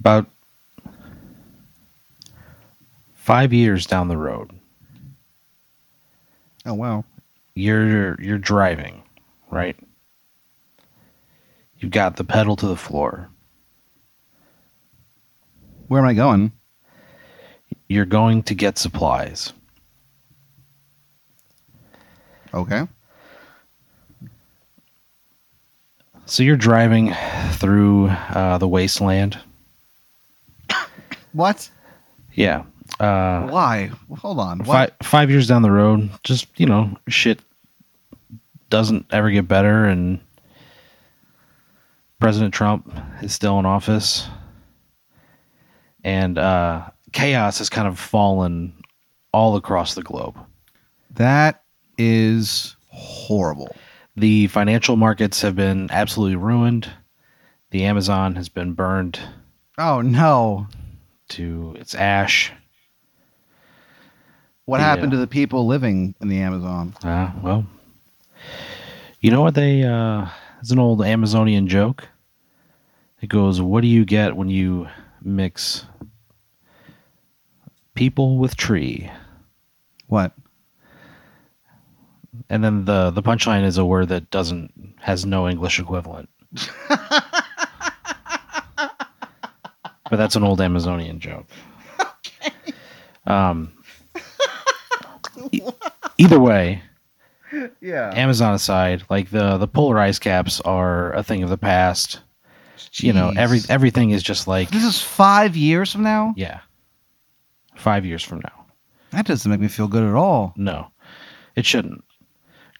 About five years down the road, Oh wow. you're you're driving, right? You've got the pedal to the floor. Where am I going? You're going to get supplies. Okay. So you're driving through uh, the wasteland. What? Yeah. Uh, Why? Hold on. What? five five years down the road, just you know, shit doesn't ever get better, and President Trump is still in office, and uh, chaos has kind of fallen all across the globe. That is horrible. The financial markets have been absolutely ruined. The Amazon has been burned Oh no. To its ash. What Yeah. happened to the people living in the Amazon? Ah, well, you know what they? Uh, it's an old Amazonian joke. It goes, "What do you get when you mix people with tree?" What? And then the the punchline is a word that doesn't has no English equivalent. but that's an old Amazonian joke. Um. e- either way, Yeah. Amazon aside, like the the polar ice caps are a thing of the past. You know, every everything is just like This is five years from now. yeah. 5 years from now. That doesn't make me feel good at all. No. It shouldn't.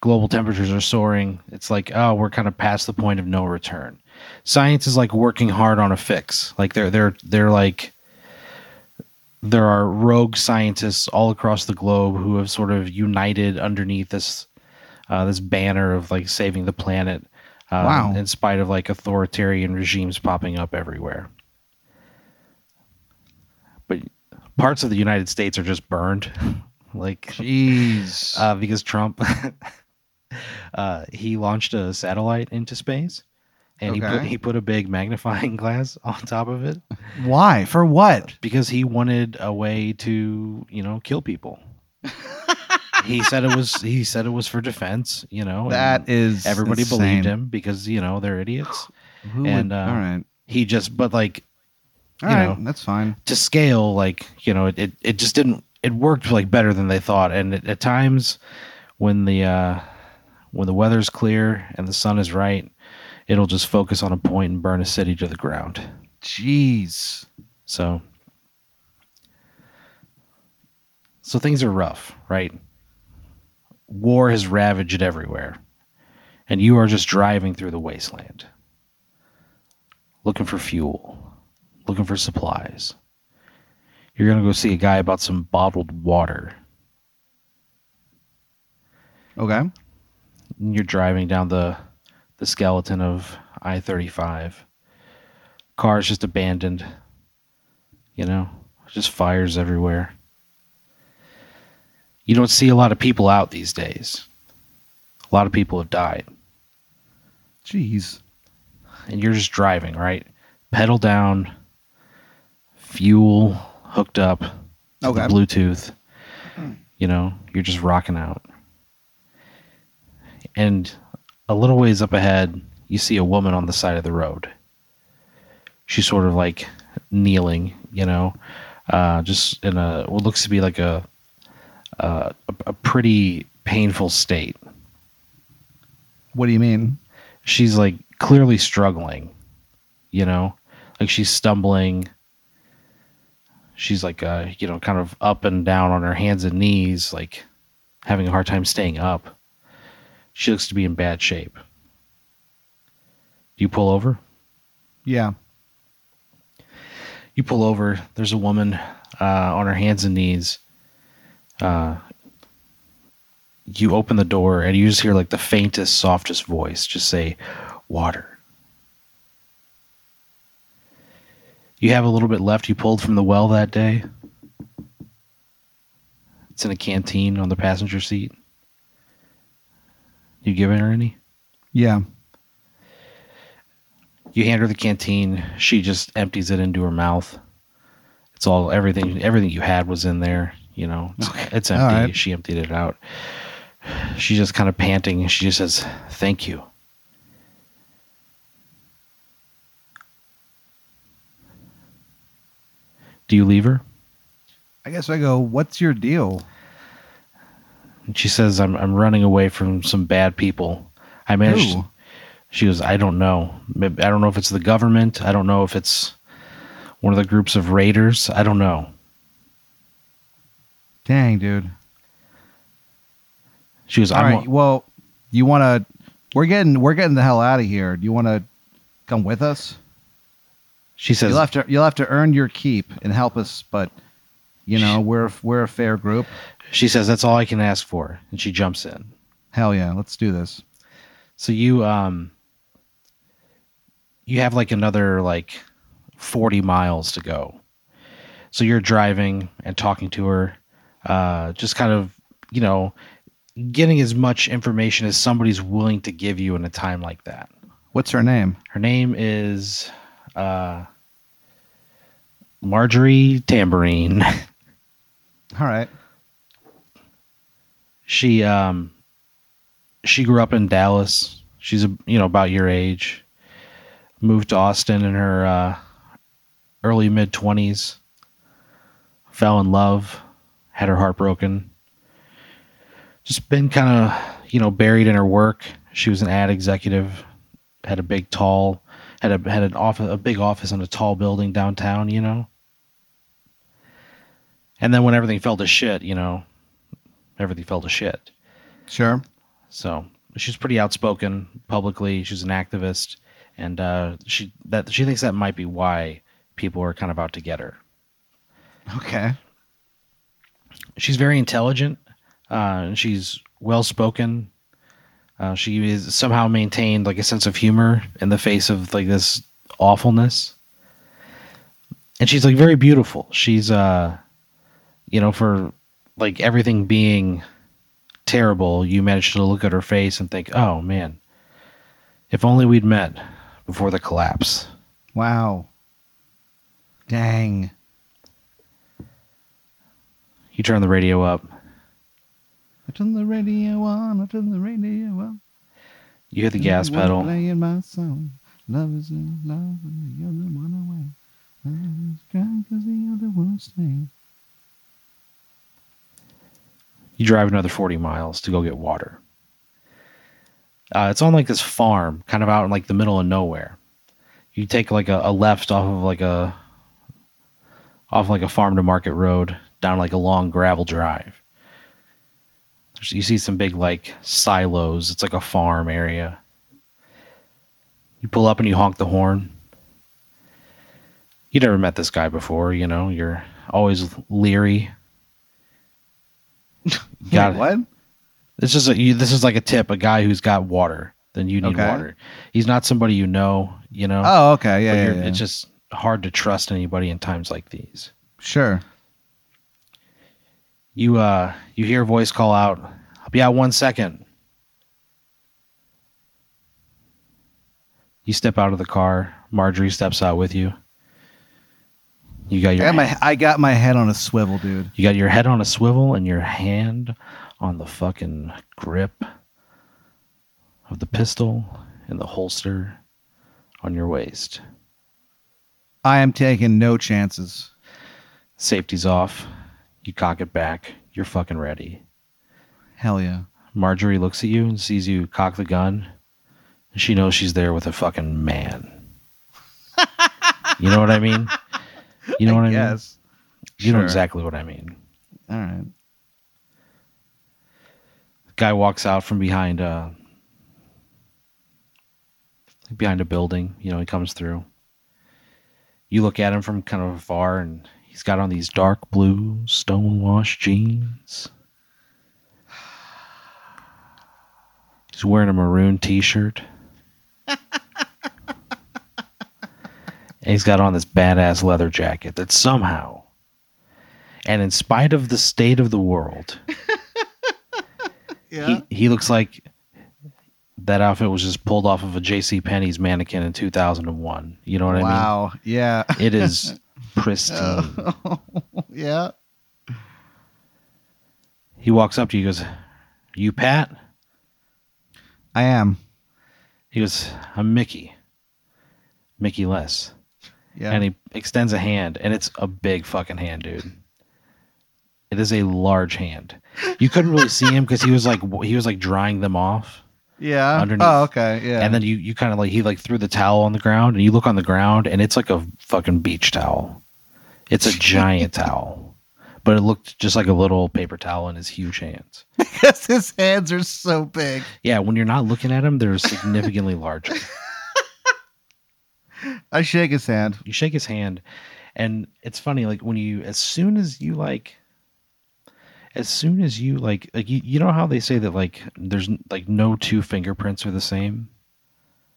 Global temperatures are soaring. It's like, oh, we're kind of past the point of no return. Science is like working hard on a fix. Like they're they're they're like there are rogue scientists all across the globe who have sort of united underneath this uh, this banner of like saving the planet. Um, Wow. In spite of like authoritarian regimes popping up everywhere. But parts of the United States are just burned. like Jeez. uh, because Trump uh, he launched a satellite into space, and he put he put a big magnifying glass on top of it Why? For what? because he wanted a way to you know kill people. he said it was he said it was for defense, you know. and That is everybody insane. believed him because you know they're idiots. Who And, would, uh, all right. He just but like All you right. know. That's fine. to scale like you know it, it, it just didn't it worked like better than they thought and at, at times when the uh when the weather's clear and the sun is right it'll just focus on a point and burn a city to the ground Jeez. so so things are rough right war has ravaged everywhere and you are just driving through the wasteland looking for fuel looking for supplies you're going to go see a guy about some bottled water Okay. You're driving down the the skeleton of I-35 cars just abandoned you know just fires everywhere. You don't see a lot of people out these days. A lot of people have died. Jeez. and you're just driving right? Pedal down fuel hooked up Okay. bluetooth hmm. you know you're just rocking out and a little ways up ahead you see a woman on the side of the road. She's sort of like kneeling you know uh, just in a what looks to be like a uh, a, a pretty painful state. What do you mean? she's like clearly struggling you know? Like she's stumbling. She's like uh you know kind of up and down on her hands and knees like having a hard time staying up she looks to be in bad shape. Do you pull over? Yeah. you pull over. There's a woman uh, on her hands and knees. Uh, you open the door and you just hear like the faintest softest voice just say water. You have a little bit left. You pulled from the well that day. It's in a canteen on the passenger seat you giving her any Yeah. You hand her the canteen. She just empties it into her mouth. It's all everything. Everything you had was in there. You know, it's, Okay. it's empty. right. She emptied it out. She's just kind of panting. She just says, "Thank you." Do you leave her? I guess I go, what's your deal? She says, "I'm I'm running away from some bad people." I managed. Who? She goes, "I don't know. Maybe- I don't know if it's the government. I don't know if it's one of the groups of raiders. I don't know." Dang, dude. She goes, All right. Well, you want to? We're getting we're getting the hell out of here. Do you want to come with us? She says, You'll have to you'll have to earn your keep and help us, but you know we're we're a fair group. "She says that's all I can ask for," and she jumps in. Hell yeah, let's do this. So you um you have like another like 40 miles to go. So you're driving and talking to her uh just kind of, you know, getting as much information as somebody's willing to give you in a time like that. What's her name? Her name is uh Marjorie Tambourine. All right. she um she grew up in Dallas. She's a you know about your age. Moved to Austin in her uh, early mid twenties. Fell in love, had her heart broken. Just been kind of you know buried in her work. She was an ad executive, had a big tall, had a had an office a big office in a tall building downtown. You know. And then when everything fell to shit, you know, everything fell to shit. Sure. So she's pretty outspoken publicly. She's an activist, and uh, she that she thinks that might be why people are kind of out to get her. Okay. She's very intelligent. Uh, and she's well spoken. Uh, she is somehow maintained like a sense of humor in the face of like this awfulness. And she's like very beautiful. She's uh, you know, for like everything being terrible, you managed to look at her face and think, "Oh man, if only we'd met before the collapse." Wow. Dang. You turn the radio up. I turn the radio on. I turn the radio on. You hit the gas pedal. Playing my song. Love is in love and the other one away. Love is crying 'cause the other staying. You drive another 40 miles to go get water. Uh, it's on like this farm, kind of out in like the middle of nowhere. You take like a, a left off of like a off like a farm to market road down like a long gravel drive. There's, you see some big like silos. It's like a farm area. You pull up and you honk the horn. You never met this guy before, you know. You're always leery. Got Wait, what? This is a you, this is like a tip. A guy who's got water, then you need Okay. water. He's not somebody you know, you know. Oh, okay. Yeah, yeah, yeah. It's just hard to trust anybody in times like these. Sure. You uh, you hear a voice call out. I'll be out one second. You step out of the car. Marjorie steps out with you. You got I your got my I got my head on a swivel, dude. You got your head on a swivel and your hand on the fucking grip of the pistol and the holster on your waist. I am taking no chances. Safety's off. You cock it back. You're fucking ready. Hell yeah. Marjorie looks at you and sees you cock the gun. And she knows she's there with a fucking man. you know what I mean? You know what I mean? Yes. You know exactly what I mean. All right. guy walks out from behind uh behind a building you know he comes through you look at him from kind of afar and he's got on these dark blue stonewashed jeans he's wearing a maroon t-shirt and he's got on this badass leather jacket that somehow and in spite of the state of the world Yeah. he, he looks like that outfit was just pulled off of a J.C. Penney's mannequin in 2001. You know what I mean? wow. Yeah. It is pristine. yeah. He walks up to you, he goes, "You Pat?" I am. He goes, "I'm Mickey." Mickey Less, Yeah. and he extends a hand, and it's a big fucking hand, dude. It is a large hand. You couldn't really see him because he was like he was like drying them off. yeah. Oh, underneath. Oh, okay. Yeah. And then you, you kind of like he like threw the towel on the ground and you look on the ground and it's like a fucking beach towel. It's a giant towel. But it looked just like a little paper towel in his huge hands. because his hands are so big. Yeah, when you're not looking at him, they're significantly larger. I shake his hand. You shake his hand and it's funny, like when you as soon as you like as soon as you like like you, you know how they say that like there's like no two fingerprints are the same?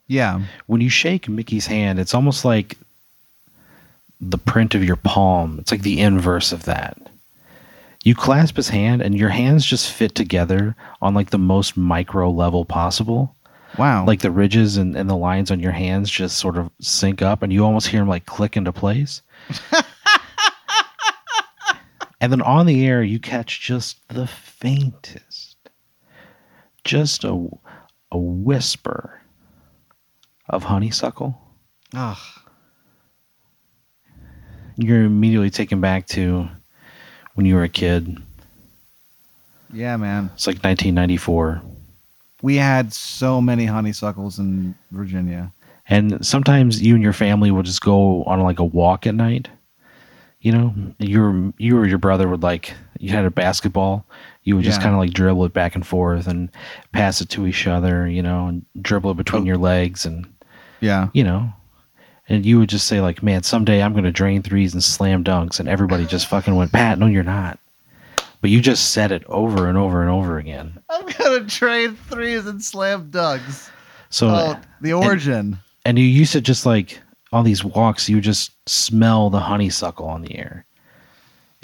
Yeah. when you shake Mickey's hand, it's almost like the print of your palm. It's like the inverse of that. You clasp his hand and your hands just fit together on like the most micro level possible. Wow. Like the ridges and, and the lines on your hands just sort of sync up and you almost hear them like click into place. and then on the air, you catch just the faintest, just a, a whisper of honeysuckle. Ugh. You're immediately taken back to when you were a kid. Yeah, man. It's like 1994. We had so many honeysuckles in Virginia. And sometimes you and your family would just go on like a walk at night. You know, you you or your brother would like, you had a basketball. You would just Yeah. kind of like dribble it back and forth and pass it to each other, you know, and dribble it between Oh. your legs and, Yeah. you know, and you would just say like, man, someday I'm going to drain threes and slam dunks. And everybody just fucking went, Pat, no, you're not. But you just said it over and over and over again. I'm gonna trade threes and slam dunks. So, oh, the origin. and you used to just like on these walks, you just smell the honeysuckle on the air.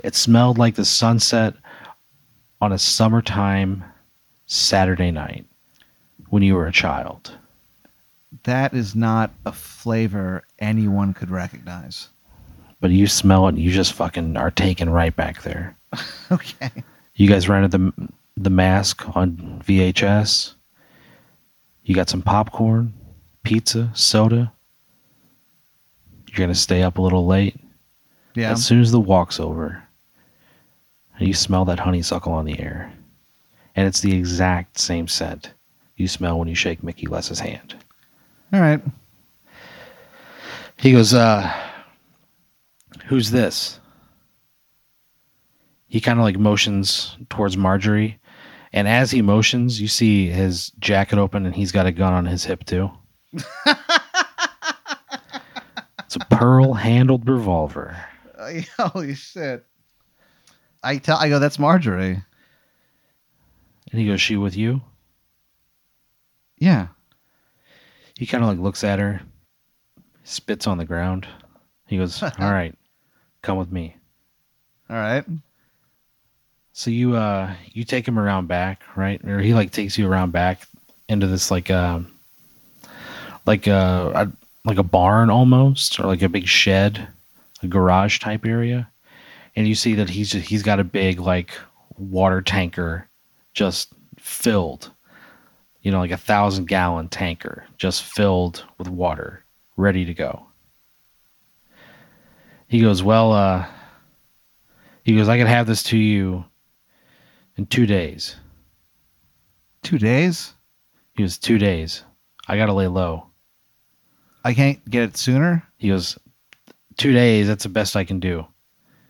It smelled like the sunset on a summertime Saturday night when you were a child. that is not a flavor anyone could recognize. But you smell it and you just fucking are taken right back there. Okay. You guys rented the the mask on VHS. You got some popcorn, pizza, soda. You're gonna stay up a little late. Yeah. As soon as the walk's over, and you smell that honeysuckle on the air, and it's the exact same scent you smell when you shake Mickey Less's hand. All right. He goes, uh, who's this? He kind of like motions towards Marjorie. And as he motions, you see his jacket open and he's got a gun on his hip too. it's a pearl handled revolver. Uh, holy shit. I tell I go, that's Marjorie. And he goes, She with you? Yeah. He kind of like looks at her, spits on the ground. He goes, All right, come with me. All right. So you uh you take him around back, right? Or he like takes you around back into this like um like a, a like a barn almost or like a big shed, a garage type area. And you see that he's he's got a big like water tanker just filled. You know, like a thousand gallon tanker just filled with water, ready to go. He goes, Well, uh he goes, I could have this to you in two days. Two days? He goes, two days. I gotta lay low. I can't get it sooner? He goes, two days. That's the best I can do.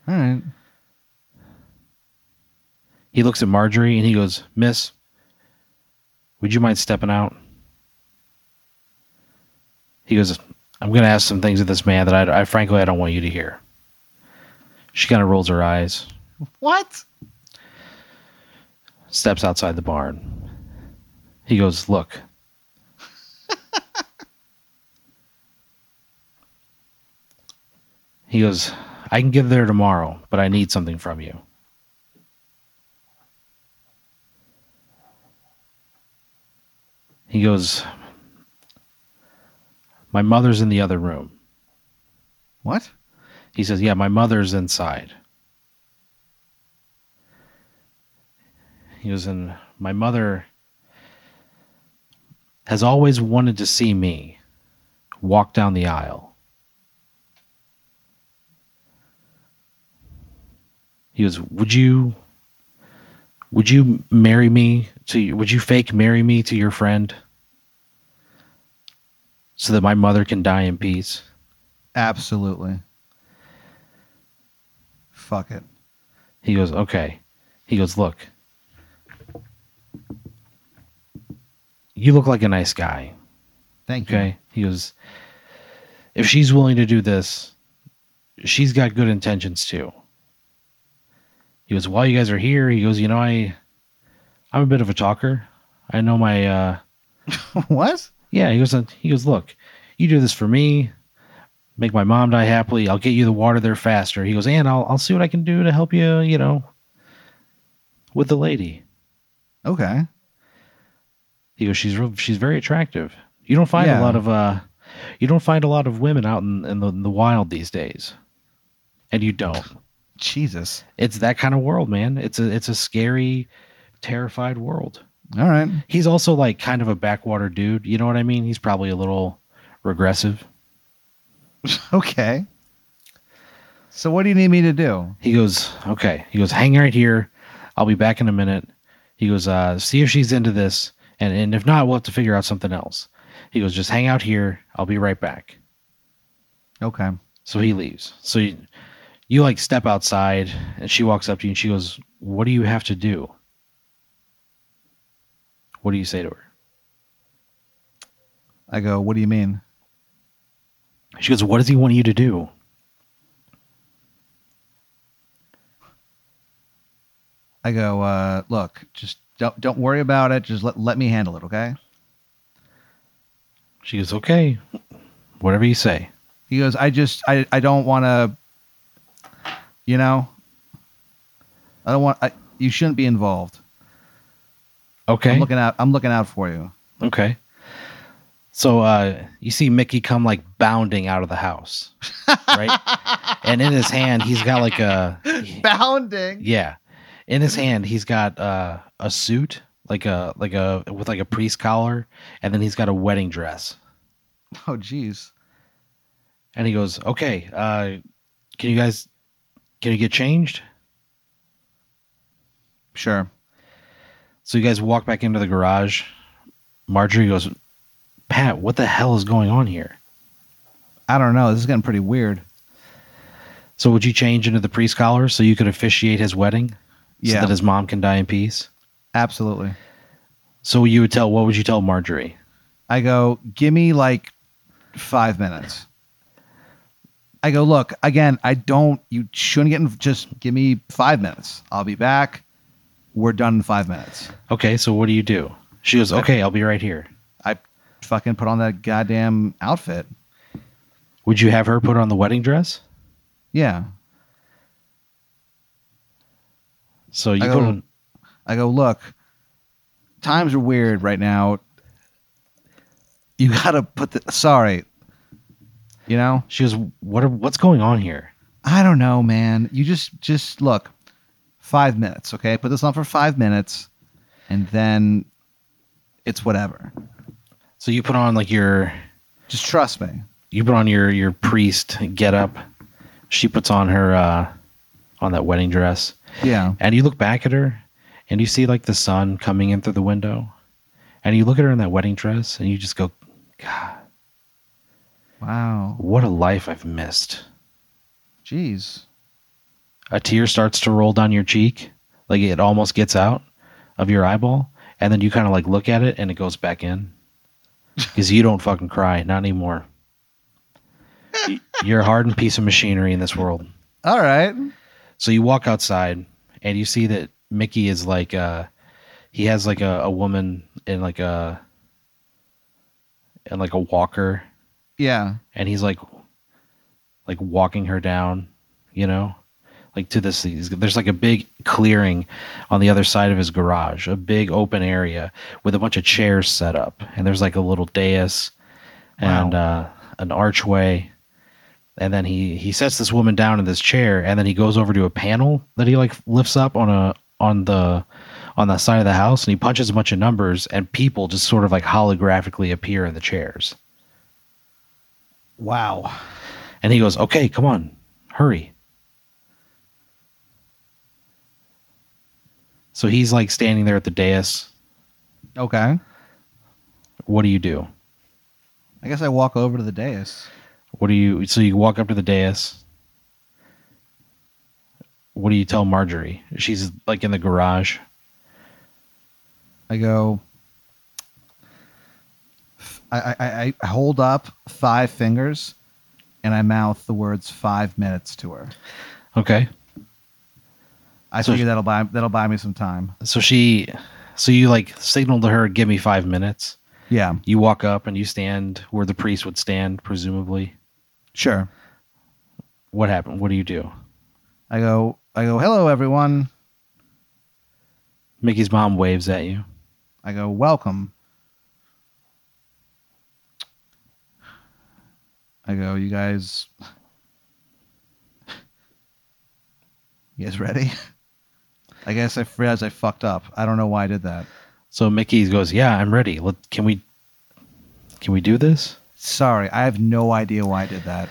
All right. He looks at Marjorie and he goes, Miss, would you mind stepping out? He goes, I'm gonna ask some things of this man that I, I frankly I don't want you to hear. She kind of rolls her eyes, What? Steps outside the barn. He goes, Look. he goes, I can get there tomorrow, but I need something from you. He goes, My mother's in the other room. What? He says, Yeah, my mother's inside. He goes, And my mother has always wanted to see me walk down the aisle. He goes, Would you would you marry me to would you fake marry me to your friend so that my mother can die in peace? Absolutely. Fuck it. He goes, okay. He goes, look. You look like a nice guy. Thank you. Okay. He goes, if she's willing to do this, she's got good intentions too. He goes, while you guys are here, he goes, you know, I, I'm a bit of a talker. I know my, uh, what? yeah. He goes, he goes, look, you do this for me, make my mom die happily. I'll get you the water there faster. He goes, and I'll, I'll see what I can do to help you, you know, with the lady. Okay. He goes, she's real, she's very attractive. You don't find Yeah. a lot of uh, you don't find a lot of women out in, in the in the wild these days, and you don't. Jesus. It's that kind of world, man. It's a it's a scary, terrified world. All right. He's also like kind of a backwater dude. You know what I mean? He's probably a little regressive. Okay. So what do you need me to do? He goes, okay. He goes, hang right here. I'll be back in a minute. He goes, uh, see if she's into this, and and if not, we'll have to figure out something else. He goes, just hang out here. I'll be right back. Okay. So he leaves. So you, you like step outside, and she walks up to you and she goes, "What do you have to do?" What do you say to her? I go, what do you mean? She goes, "What does he want you to do?" I go, uh, look, just don't don't worry about it. Just let let me handle it, okay? She goes, "Okay, whatever you say." He goes, I just I I don't want to you know, I don't want I, you shouldn't be involved. Okay, I'm looking out I'm looking out for you. okay. So uh, you see Mickey come like bounding out of the house, right? and in his hand, he's got like a Bounding. Yeah. In his hand, he's got uh, a suit, like a like a with like a priest collar, and then he's got a wedding dress. Oh jeez. And he goes, "Okay, uh, can you guys can you get changed?" Sure. So you guys walk back into the garage. Marjorie goes, "Pat, what the hell is going on here?" I don't know. This is getting pretty weird. So would you change into the priest collar so you could officiate his wedding, so that his mom can die in peace? Absolutely. So you would tell what would you tell Marjorie? I go, give me like five minutes. I go, look, again, I don't, you shouldn't get in, just give me five minutes. I'll be back. We're done in five minutes. Okay, so what do you do? She goes, "Okay, I'll be right here." I fucking put on that goddamn outfit. Would you have her put on the wedding dress? Yeah. So you I put go- on I go, look, times are weird right now. You got to put the, sorry. You know? She goes, "What are what's going on here?" I don't know, man. You just, just look, five minutes, okay? Put this on for five minutes and then it's whatever. So you put on like your Just trust me. you put on your your priest get up. She puts on her uh on that wedding dress, Yeah. and you look back at her, and you see like the sun coming in through the window, and you look at her in that wedding dress, and you just go, "God, Wow. what a life I've missed." Jeez. A tear starts to roll down your cheek, like it almost gets out of your eyeball, and then you kind of like look at it, and it goes back in because you don't fucking cry, not anymore. You're a hardened piece of machinery in this world. All right. So you walk outside and you see that Mickey is like uh he has like a, a woman in like a in like a walker Yeah. and he's like like walking her down, you know? like to this. There's like a big clearing on the other side of his garage, a big open area with a bunch of chairs set up, and there's like a little dais and uh, an archway. And then he he sets this woman down in this chair, and then he goes over to a panel that he like lifts up on a on the on the side of the house, and he punches a bunch of numbers, and people just sort of like holographically appear in the chairs. Wow. And he goes, "Okay, come on, hurry." So he's like standing there at the dais. Okay. What do you do? I guess I walk over to the dais. What do you? So you walk up to the dais. What do you tell Marjorie? She's like in the garage. I go. I, I, I hold up five fingers, and I mouth the words five minutes to her. Okay. I So- figure that'll buy that'll buy me some time. So she, so you like signal to her, give me five minutes. Yeah, You walk up and you stand where the priest would stand, presumably. sure. What happened? What do you do? I go. I go. Hello, everyone. Mickey's mom waves at you. I go. Welcome. I go. You guys. You guys ready? I guess I realized I fucked up. I don't know why I did that. So Mickey goes, "Yeah, I'm ready. Let can we can we do this?" Sorry, I have no idea why I did that.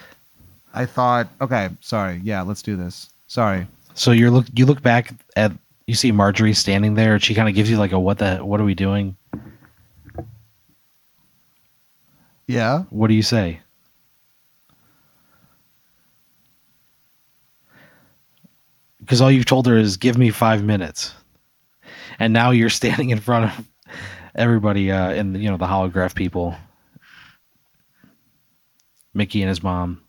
I thought, okay, sorry, yeah, let's do this. Sorry. So you look you look back at you see Marjorie standing there. and She kind of gives you like a what the what are we doing? Yeah. What do you say? Because all you've told her is give me five minutes, and now you're standing in front of everybody uh, in you know the holograph people, Mickey and his mom.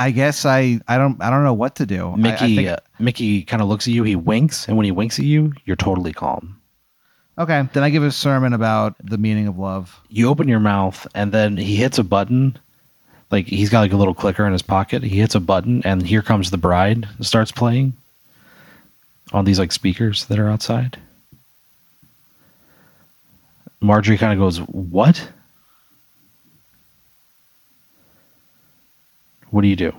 I guess I, I don't I don't know what to do. I- I Mickey think- uh, Mickey kind of looks at you. He winks, and when he winks at you, you're totally calm. okay, then I give a sermon about the meaning of love. you open your mouth and then he hits a button like he's got like a little clicker in his pocket he hits a button and here comes the bride starts playing on these like speakers that are outside marjorie kind of goes what what do you do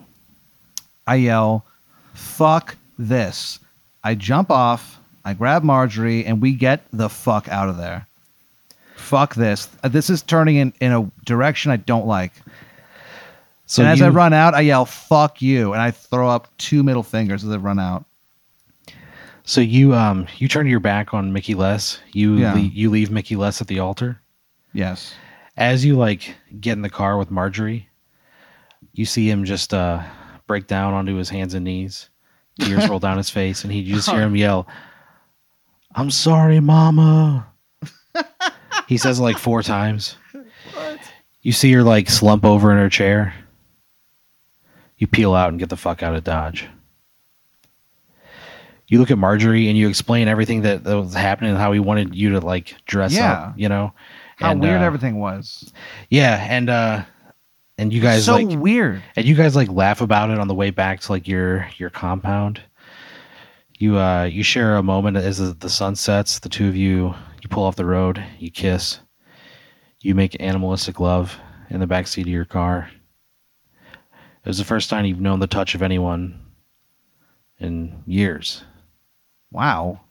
I yell, "Fuck this!" I jump off. I grab Marjorie, and we get the fuck out of there. Fuck this! Uh, This is turning in in a direction I don't like. so and as you, I run out, I yell, "Fuck you!" and I throw up two middle fingers as I run out. so you um you turn your back on mickey less you Yeah. le- you leave mickey less at the altar Yes. as you like get in the car with Marjorie, you see him just uh break down onto his hands and knees. Tears roll down his face, and he you just hear him yell, "I'm sorry, Mama." he says it like four times. You see her like slump over in her chair. You peel out and get the fuck out of Dodge. You look at Marjorie and you explain everything that, that was happening and how he wanted you to like dress Yeah. up, you know. How And, weird uh, everything was. yeah, and uh and you guys so like weird. and you guys like laugh about it on the way back to like your your compound. You uh you share a moment as the, the sun sets, the two of you you pull off the road, you kiss. You make animalistic love in the back seat of your car. It was the first time you've known the touch of anyone in years. Wow.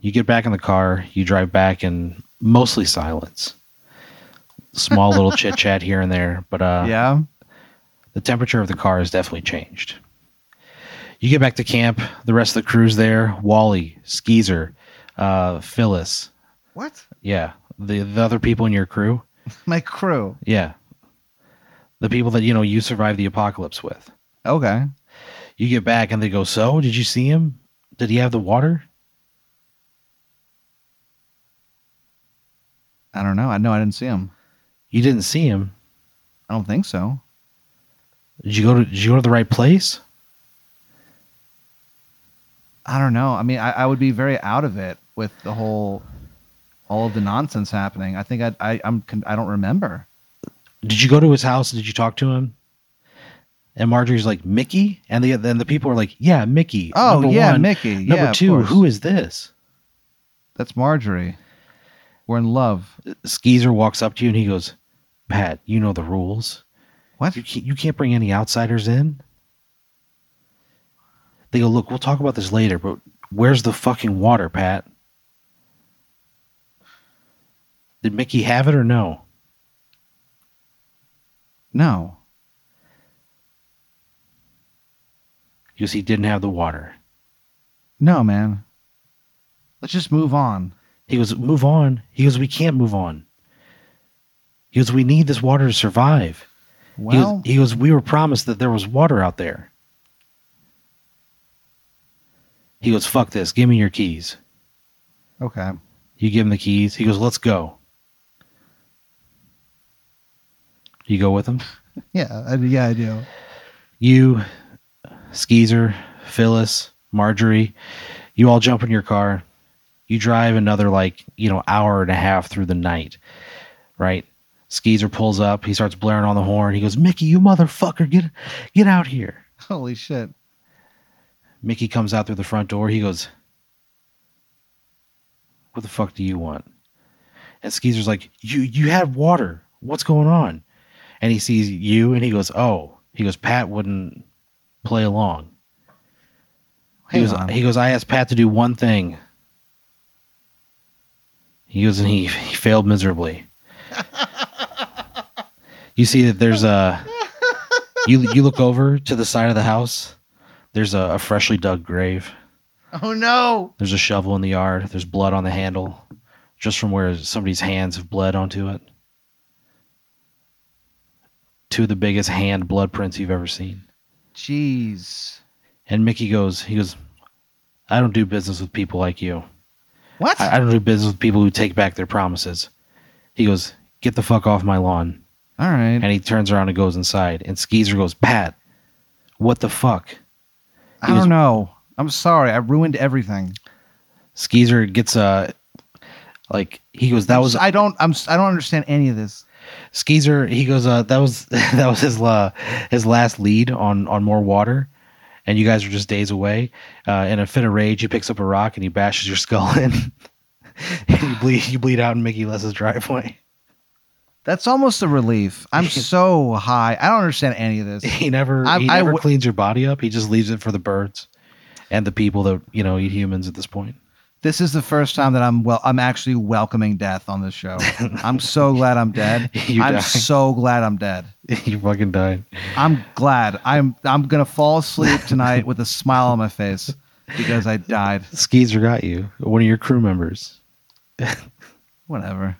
You get back in the car, you drive back in mostly silence. Small little chit chat here and there, but uh yeah. the temperature of the car has definitely changed. You get back to camp, the rest of the crew's there. Wally, Skeezer, uh, Phyllis, What? yeah, the the other people in your crew, My crew. yeah, the people that you know you survived the apocalypse with. Okay. You get back and they go, "So, did you see him? Did he have the water?" I don't know. I know I didn't see him. You didn't see him. I don't think so. Did you go to Did you go to the right place? I don't know. I mean, I, I would be very out of it with the whole, all of the nonsense happening. I think I, I I'm I don't remember. Did you go to his house? Did you talk to him? And Marjorie's like, Mickey? And the then the people are like, Yeah, Mickey. Oh Number yeah, one. Mickey. Number yeah, two, who is this? That's Marjorie. We're in love. Skeezer walks up to you and he goes, Pat, you know the rules. What? You can't, you can't bring any outsiders in. They go, look, we'll talk about this later, but where's the fucking water, Pat? Did Mickey have it or no? No. Because he didn't have the water. No, man. Let's just move on. He goes, move on. He goes, we can't move on. He goes, we need this water to survive. He goes- Well, he goes, we were promised that there was water out there. He goes, fuck this. Give me your keys. okay. You give him the keys. He goes, let's go. You go with him? Yeah, I, yeah, I do. You, Skeezer, Phyllis, Marjorie, you all jump in your car. You drive another like, you know, hour and a half through the night, right? Skeezer pulls up. He starts blaring on the horn. He goes, Mickey, you motherfucker, get get out here. Holy shit. Mickey comes out through the front door. He goes, What the fuck do you want? And Skeezer's like, You you had water. What's going on? And he sees you and he goes, Oh. He goes, Pat wouldn't play along. He goes, on. he goes, I asked Pat to do one thing. He goes and he, he failed miserably. You see that there's a you you look over to the side of the house. There's a, a freshly dug grave. Oh no. There's a shovel in the yard. There's blood on the handle, just from where somebody's hands have bled onto it. Two of the biggest hand blood prints you've ever seen. Jeez. And Mickey goes, he goes, I don't do business with people like you. What? I, I don't do business with people who take back their promises. He goes, get the fuck off my lawn. All right. And he turns around and goes inside. And Skeezer goes, Pat, what the fuck? I don't know. I'm sorry. I ruined everything. Skeezer gets a like he goes, that was I don't. I'm. I don't understand any of this. Skeezer, he goes, uh, that was that was his uh, his last lead on on more water, and you guys are just days away. Uh, in a fit of rage, he picks up a rock and he bashes your skull in, and you bleed you bleed out in Mickey Les's driveway. That's almost a relief. I'm so high. I don't understand any of this. He never I- he never w- cleans your body up. He just leaves it for the birds and the people that you know eat humans at this point. This is the first time that I'm well. I'm actually welcoming death on this show. I'm so glad I'm dead. You I'm so glad I'm dead. you fucking died. I'm glad. I'm. I'm gonna fall asleep tonight with a smile on my face because I died. Skeezer got you. One of your crew members. Whatever.